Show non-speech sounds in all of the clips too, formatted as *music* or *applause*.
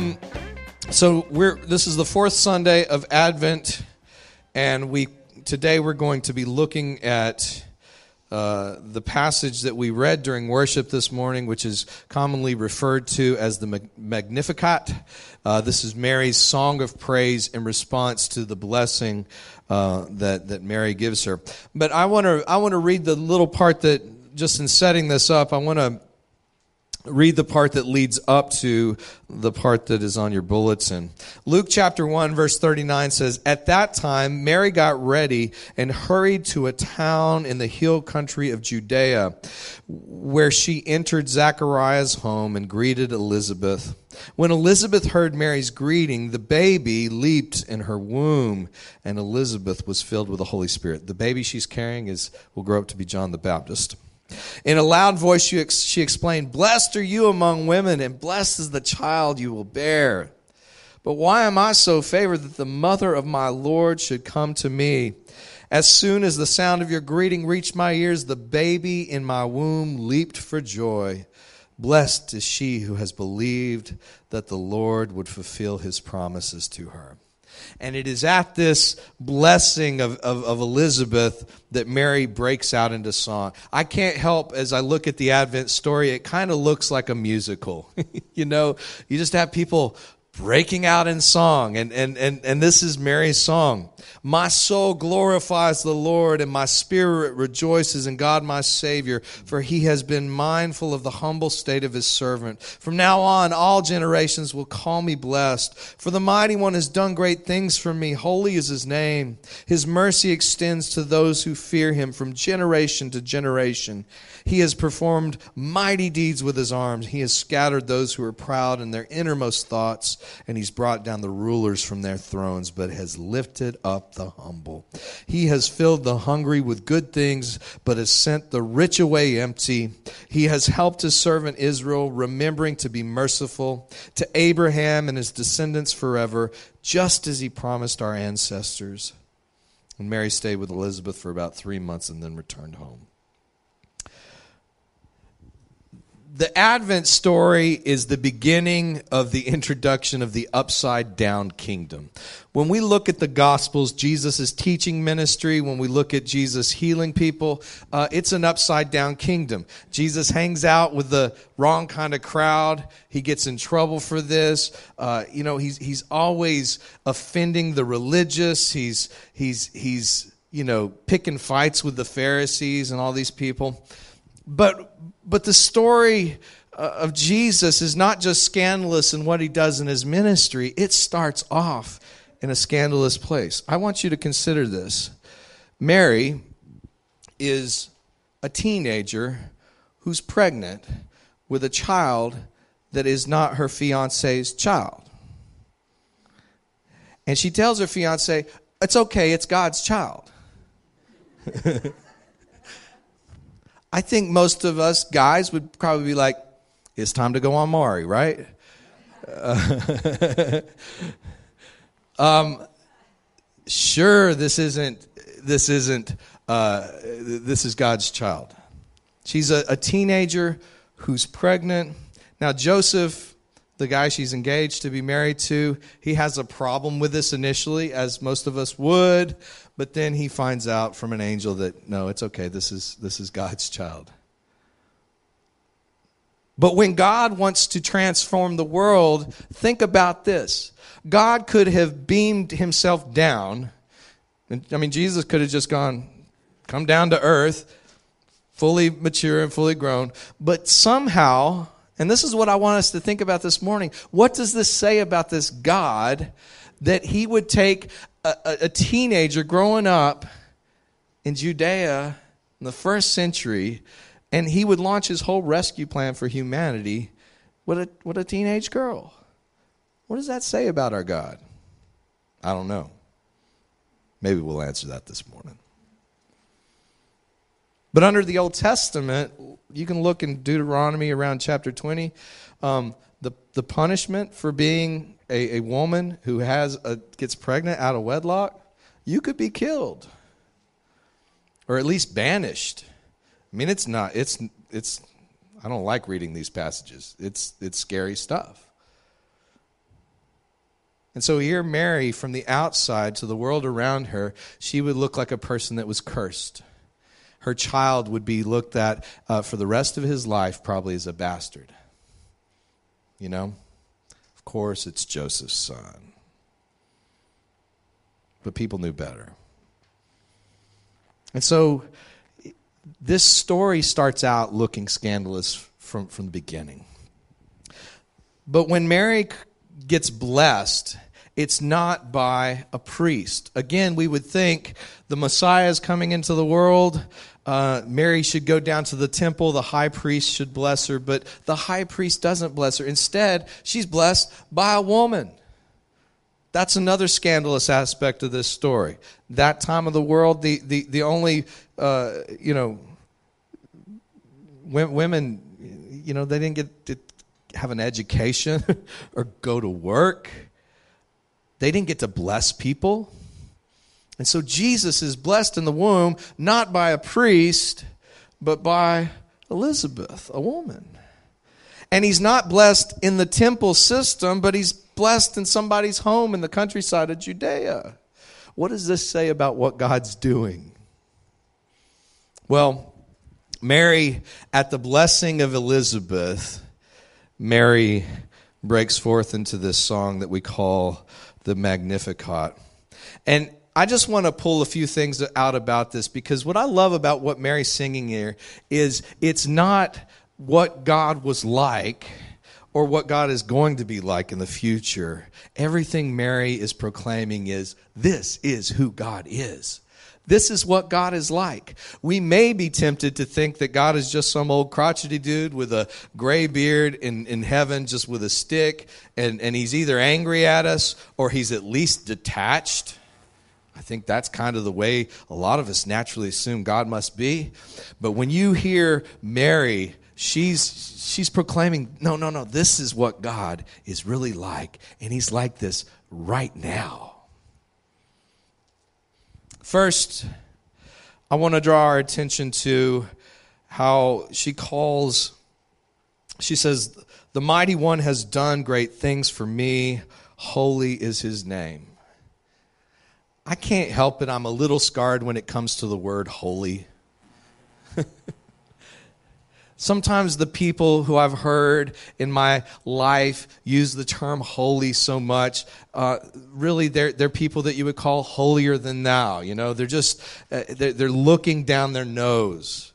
Um, so we're this is the fourth Sunday of Advent, and we today we're going to be looking at uh, the passage that we read during worship this morning, which is commonly referred to as the Magnificat. Uh, this is Mary's song of praise in response to the blessing uh, that that Mary gives her. But I want to I want to read the little part that just in setting this up, I want to read the part that leads up to the part that is on your bulletin. Luke chapter 1 verse 39 says, At that time, Mary got ready and hurried to a town in the hill country of Judea, where she entered Zachariah's home and greeted Elizabeth. When Elizabeth heard Mary's greeting, the baby leaped in her womb, and Elizabeth was filled with the Holy Spirit. The baby she's carrying is will grow up to be John the Baptist. In a loud voice, she, ex- explained, Blessed are you among women, and blessed is the child you will bear. But why am I so favored that the mother of my Lord should come to me? As soon as the sound of your greeting reached my ears, the baby in my womb leaped for joy. Blessed is she who has believed that the Lord would fulfill his promises to her. And it is at this blessing of, of, of, Elizabeth that Mary breaks out into song. I can't help as I look at the Advent story, it kind of looks like a musical. *laughs* you know, you just have people breaking out in song. And, and, and, and this is Mary's song. My soul glorifies the Lord, and my spirit rejoices in God my Savior, for he has been mindful of the humble state of his servant. From now on, all generations will call me blessed, for the mighty one has done great things for me. Holy is his name. His mercy extends to those who fear him from generation to generation. He has performed mighty deeds with his arms. He has scattered those who are proud in their innermost thoughts, and he's brought down the rulers from their thrones, but has lifted up the humble. He has filled the hungry with good things, but has sent the rich away empty. He has helped his servant Israel, remembering to be merciful to Abraham and his descendants forever, just as he promised our ancestors. And Mary stayed with Elizabeth for about three months and then returned home. The Advent story is the beginning of the introduction of the upside down kingdom. When we look at the Gospels, Jesus' is teaching ministry, when we look at Jesus healing people, uh, it's an upside down kingdom. Jesus hangs out with the wrong kind of crowd. He gets in trouble for this. Uh, you know, he's, he's always offending the religious. He's, he's, he's, you know, picking fights with the Pharisees and all these people. But, but the story uh, of Jesus is not just scandalous in what he does in his ministry, it starts off in a scandalous place. I want you to consider this. Mary is a teenager who's pregnant with a child that is not her fiance's child. And she tells her fiance, It's okay, it's God's child. *laughs* I think most of us guys would probably be like, it's time to go on Mari, right? Uh, *laughs* um, sure, this isn't this isn't uh, this is God's child. She's a, a teenager who's pregnant. Now, Joseph, the guy she's engaged to be married to, he has a problem with this initially, as most of us would, but then he finds out from an angel that no, it's okay. This is this is God's child. But when God wants to transform the world, think about this. God could have beamed himself down. I mean, Jesus could have just gone, come down to earth, fully mature and fully grown. But somehow, and this is what I want us to think about this morning what does this say about this God that he would take a, a teenager growing up in Judea in the first century and he would launch his whole rescue plan for humanity with a, with a teenage girl. What does that say about our God? I don't know. Maybe we'll answer that this morning. But under the Old Testament, you can look in Deuteronomy around chapter 20. Um, the, the punishment for being a, a woman who has a, gets pregnant out of wedlock, you could be killed or at least banished. I mean, it's not, it's, it's, I don't like reading these passages. It's, it's scary stuff. And so here, Mary, from the outside to the world around her, she would look like a person that was cursed. Her child would be looked at uh, for the rest of his life probably as a bastard. You know? Of course, it's Joseph's son. But people knew better. And so this story starts out looking scandalous from, from the beginning. But when Mary gets blessed, it's not by a priest. Again, we would think the Messiah is coming into the world. Uh, Mary should go down to the temple. The high priest should bless her, but the high priest doesn't bless her. Instead, she's blessed by a woman. That's another scandalous aspect of this story. That time of the world, the, the, the only, uh, you know, women, you know, they didn't get to have an education *laughs* or go to work. They didn't get to bless people. And so Jesus is blessed in the womb not by a priest, but by Elizabeth, a woman. And he's not blessed in the temple system, but he's blessed in somebody's home in the countryside of Judea. What does this say about what God's doing? Well, Mary, at the blessing of Elizabeth, Mary breaks forth into this song that we call the Magnificat. And I just want to pull a few things out about this because what I love about what Mary's singing here is it's not what God was like or what God is going to be like in the future. Everything Mary is proclaiming is this is who God is. This is what God is like. We may be tempted to think that God is just some old crotchety dude with a gray beard in, in heaven, just with a stick, and, and he's either angry at us or he's at least detached. I think that's kind of the way a lot of us naturally assume God must be. But when you hear Mary, she's she's proclaiming, no, no, no, this is what God is really like, and he's like this right now. First, I want to draw our attention to how she calls, she says, The mighty one has done great things for me. Holy is his name. I can't help it. I'm a little scarred when it comes to the word holy. *laughs* Sometimes the people who I've heard in my life use the term holy so much, uh, really they're, they're people that you would call holier than thou. You know, they're just, uh, they're, they're, looking down their nose.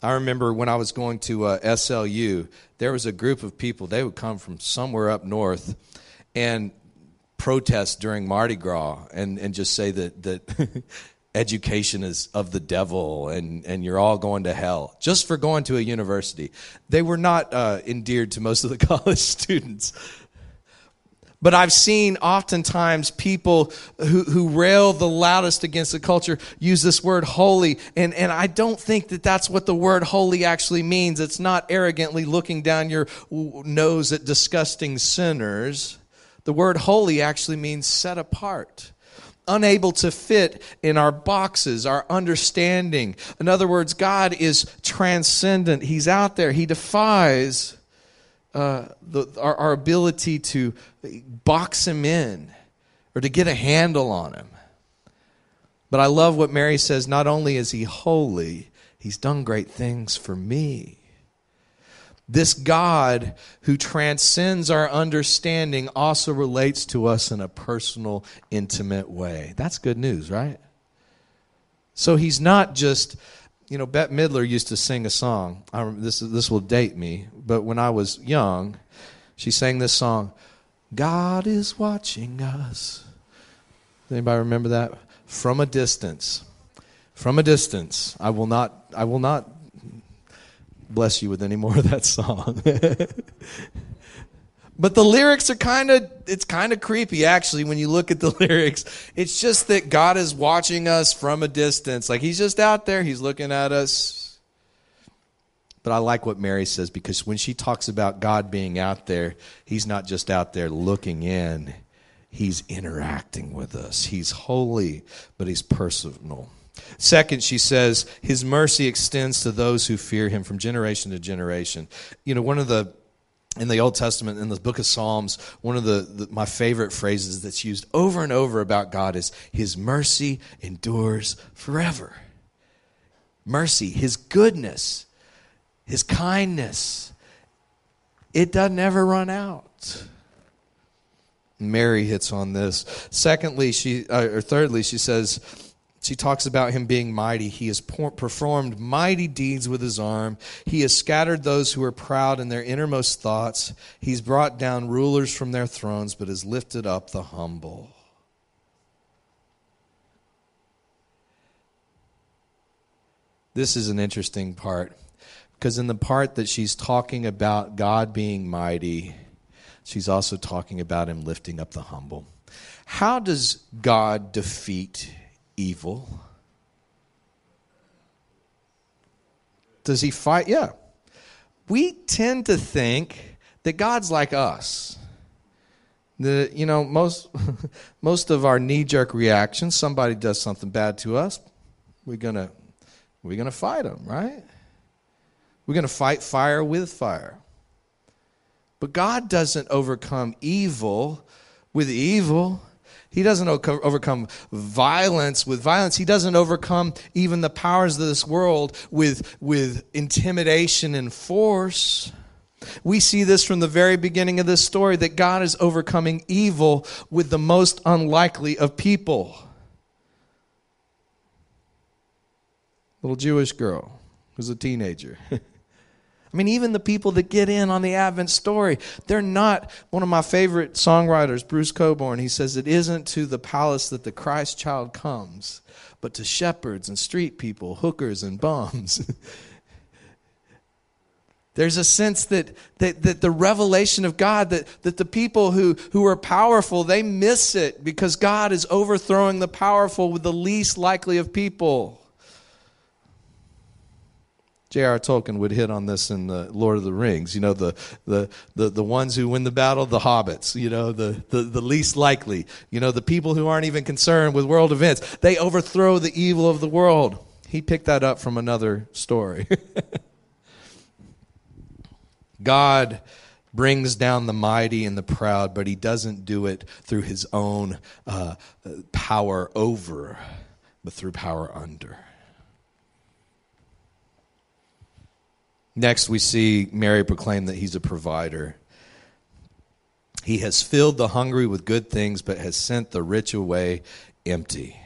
I remember when I was going to uh, SLU, there was a group of people, they would come from somewhere up north and protest during Mardi Gras and, and just say that, that *laughs* education is of the devil and, and you're all going to hell just for going to a university. They were not uh, endeared to most of the *laughs* college students. But I've seen oftentimes people who, who rail the loudest against the culture use this word holy. And, and I don't think that that's what the word holy actually means. It's not arrogantly looking down your nose at disgusting sinners. The word holy actually means set apart. Unable to fit in our boxes, our understanding. In other words, God is transcendent. He's out there. He defies uh, the, our, our ability to box him in or to get a handle on him. But I love what Mary says not only is he holy, he's done great things for me. This God who transcends our understanding also relates to us in a personal, intimate way. That's good news, right? So he's not just, you know, Bette Midler used to sing a song. I, this, this will date me, but when I was young, she sang this song God is watching us. Anybody remember that? From a distance. From a distance. I will not I will not bless you with any more of that song. *laughs* but the lyrics are kind of it's kind of creepy actually when you look at the *laughs* lyrics. It's just that God is watching us from a distance. Like he's just out there, he's looking at us. But I like what Mary says because when she talks about God being out there, he's not just out there looking in. He's interacting with us. He's holy, but he's personal. Second, she says, His mercy extends to those who fear Him from generation to generation. You know, one of the in the Old Testament, in the book of Psalms, one of the, the, my favorite phrases that's used over and over about God is His mercy endures forever. Mercy, His goodness, His kindness, it doesn't ever run out. Mary hits on this. Secondly, she uh, or thirdly, she says she talks about him being mighty. He has performed mighty deeds with his arm. He has scattered those who are proud in their innermost thoughts. He's brought down rulers from their thrones, but has lifted up the humble. This is an interesting part because in the part that she's talking about God being mighty, she's also talking about him lifting up the humble. How does God defeat evil? Does he fight? Yeah. We tend to think that God's like us. The, you know, most, *laughs* most of our knee jerk reactions, somebody does something bad to us, we're going we're going to fight them, right? We're going to fight fire with fire. But God doesn't overcome evil with evil. He doesn't overcome violence with violence. He doesn't overcome even the powers of this world with, with intimidation and force. We see this from the very beginning of this story that God is overcoming evil with the most unlikely of people. Little Jewish girl who's a teenager. *laughs* I mean, even the people that get in on the Advent story, they're not. One of my favorite songwriters, Bruce Cockburn. he says, It isn't to the palace that the Christ child comes, but to shepherds and street people, hookers and bums. *laughs* There's a sense that, that, that the revelation of God, that, that the people who, who are powerful, they miss it because God is overthrowing the powerful with the least likely of people. J.R. Tolkien would hit on this in the Lord of the Rings. You know, the, the, the, the ones who win the battle, the hobbits, you know, the, the, the least likely, you know, the people who aren't even concerned with world events. They overthrow the evil of the world. He picked that up from another story. *laughs* God brings down the mighty and the proud, but he doesn't do it through his own uh, power over, but through power under. Next, we see Mary proclaim that he's a provider. He has filled the hungry with good things, but has sent the rich away empty.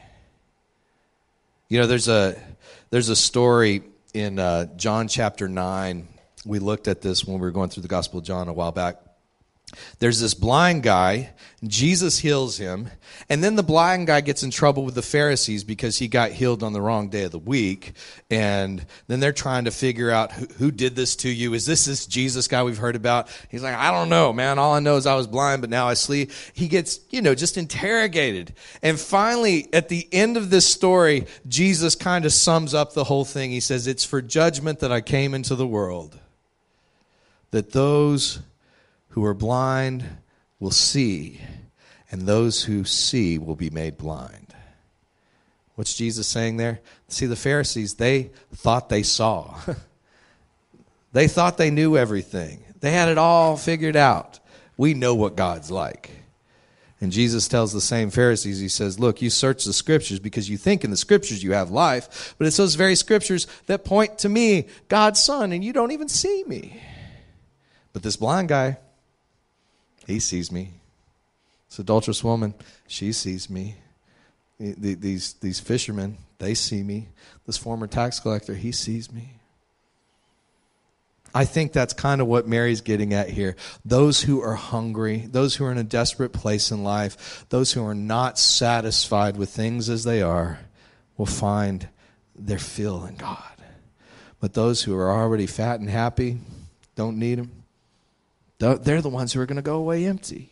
You know, there's a there's a story in uh, John chapter nine. We looked at this when we were going through the Gospel of John a while back. There's this blind guy. Jesus heals him. And then the blind guy gets in trouble with the Pharisees because he got healed on the wrong day of the week. And then they're trying to figure out who, who did this to you. Is this this Jesus guy we've heard about? He's like, I don't know, man. All I know is I was blind, but now I see. He gets, you know, just interrogated. And finally, at the end of this story, Jesus kind of sums up the whole thing. He says, It's for judgment that I came into the world. That those who are blind will see, and those who see will be made blind. What's Jesus saying there? See, the Pharisees, they thought they saw. *laughs* they thought they knew everything. They had it all figured out. We know what God's like. And Jesus tells the same Pharisees, He says, Look, you search the scriptures because you think in the scriptures you have life, but it's those very scriptures that point to me, God's Son, and you don't even see me. But this blind guy, he sees me. This adulterous woman, she sees me. These, these fishermen, they see me. This former tax collector, he sees me. I think that's kind of what Mary's getting at here. Those who are hungry, those who are in a desperate place in life, those who are not satisfied with things as they are, will find their fill in God. But those who are already fat and happy, don't need Him, they're the ones who are going to go away empty.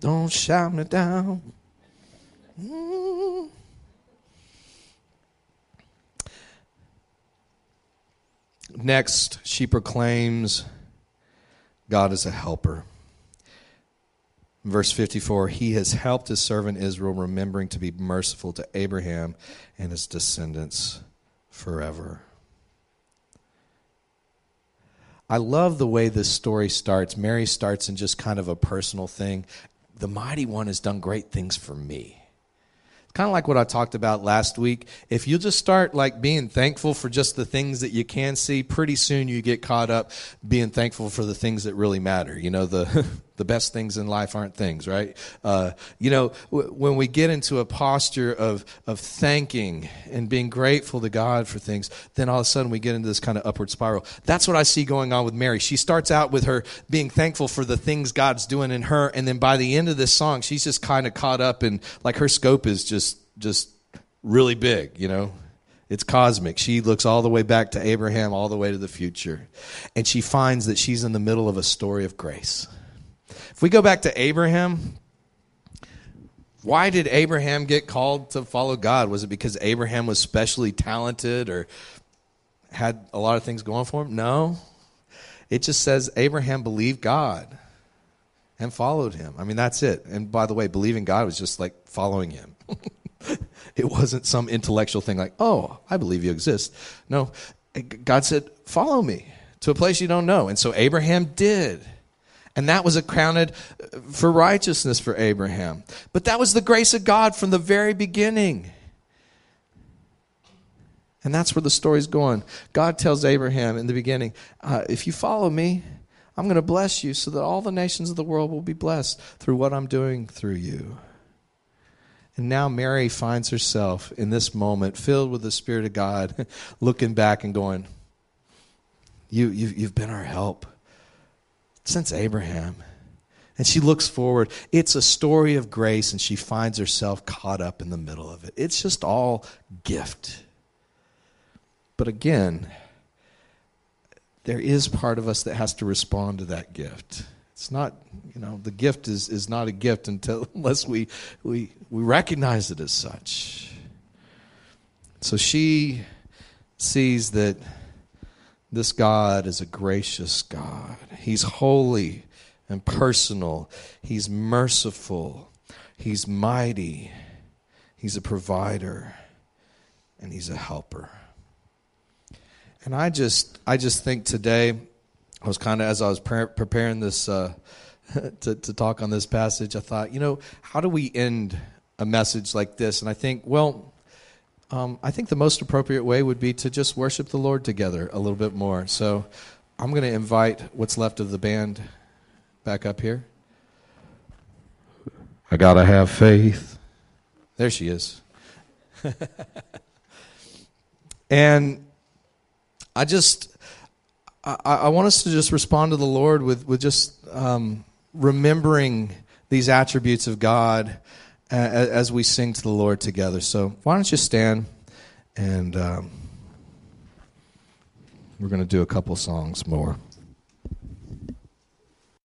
Don't shout me down. Mm. Next, she proclaims God is a helper. Verse 54 He has helped his servant Israel, remembering to be merciful to Abraham and his descendants forever. I love the way this story starts. Mary starts in just kind of a personal thing. The mighty one has done great things for me kind of like what I talked about last week. If you just start like being thankful for just the things that you can see, pretty soon you get caught up being thankful for the things that really matter. You know, the *laughs* the best things in life aren't things, right? Uh, you know, w- when we get into a posture of of thanking and being grateful to God for things, then all of a sudden we get into this kind of upward spiral. That's what I see going on with Mary. She starts out with her being thankful for the things God's doing in her, and then by the end of this song, she's just kind of caught up in like her scope is just just really big, you know. It's cosmic. She looks all the way back to Abraham, all the way to the future. And she finds that she's in the middle of a story of grace. If we go back to Abraham, why did Abraham get called to follow God? Was it because Abraham was specially talented or had a lot of things going for him? No. It just says Abraham believed God and followed him. I mean, that's it. And by the way, believing God was just like following him. *laughs* it wasn't some intellectual thing like, oh, I believe you exist. No, God said, follow me to a place you don't know. And so Abraham did. And that was accounted for righteousness for Abraham. But that was the grace of God from the very beginning. And that's where the story's going. God tells Abraham in the beginning, uh, if you follow me, I'm going to bless you so that all the nations of the world will be blessed through what I'm doing through you. And now Mary finds herself in this moment filled with the Spirit of God, *laughs* looking back and going, you, you, You've been our help since Abraham. And she looks forward. It's a story of grace, and she finds herself caught up in the middle of it. It's just all gift. But again, there is part of us that has to respond to that gift. It's not, you know, the gift is, is not a gift until *laughs* unless we, we, we recognize it as such. So she sees that this God is a gracious God. He's holy and personal. He's merciful. He's mighty. He's a provider. And he's a helper. And I just I just think today I was kind of as I was pre- preparing this uh, *laughs* to, to talk on this passage, I thought, you know, how do we end a message like this? And I think, well, um, I think the most appropriate way would be to just worship the Lord together a little bit more. So I'm going to invite what's left of the band back up here. I got to have faith. There she is. *laughs* and I just I, I, want us to just respond to the Lord with, with just um, remembering these attributes of God as, we sing to the Lord together. So why don't you stand and um, we're going to do a couple songs more.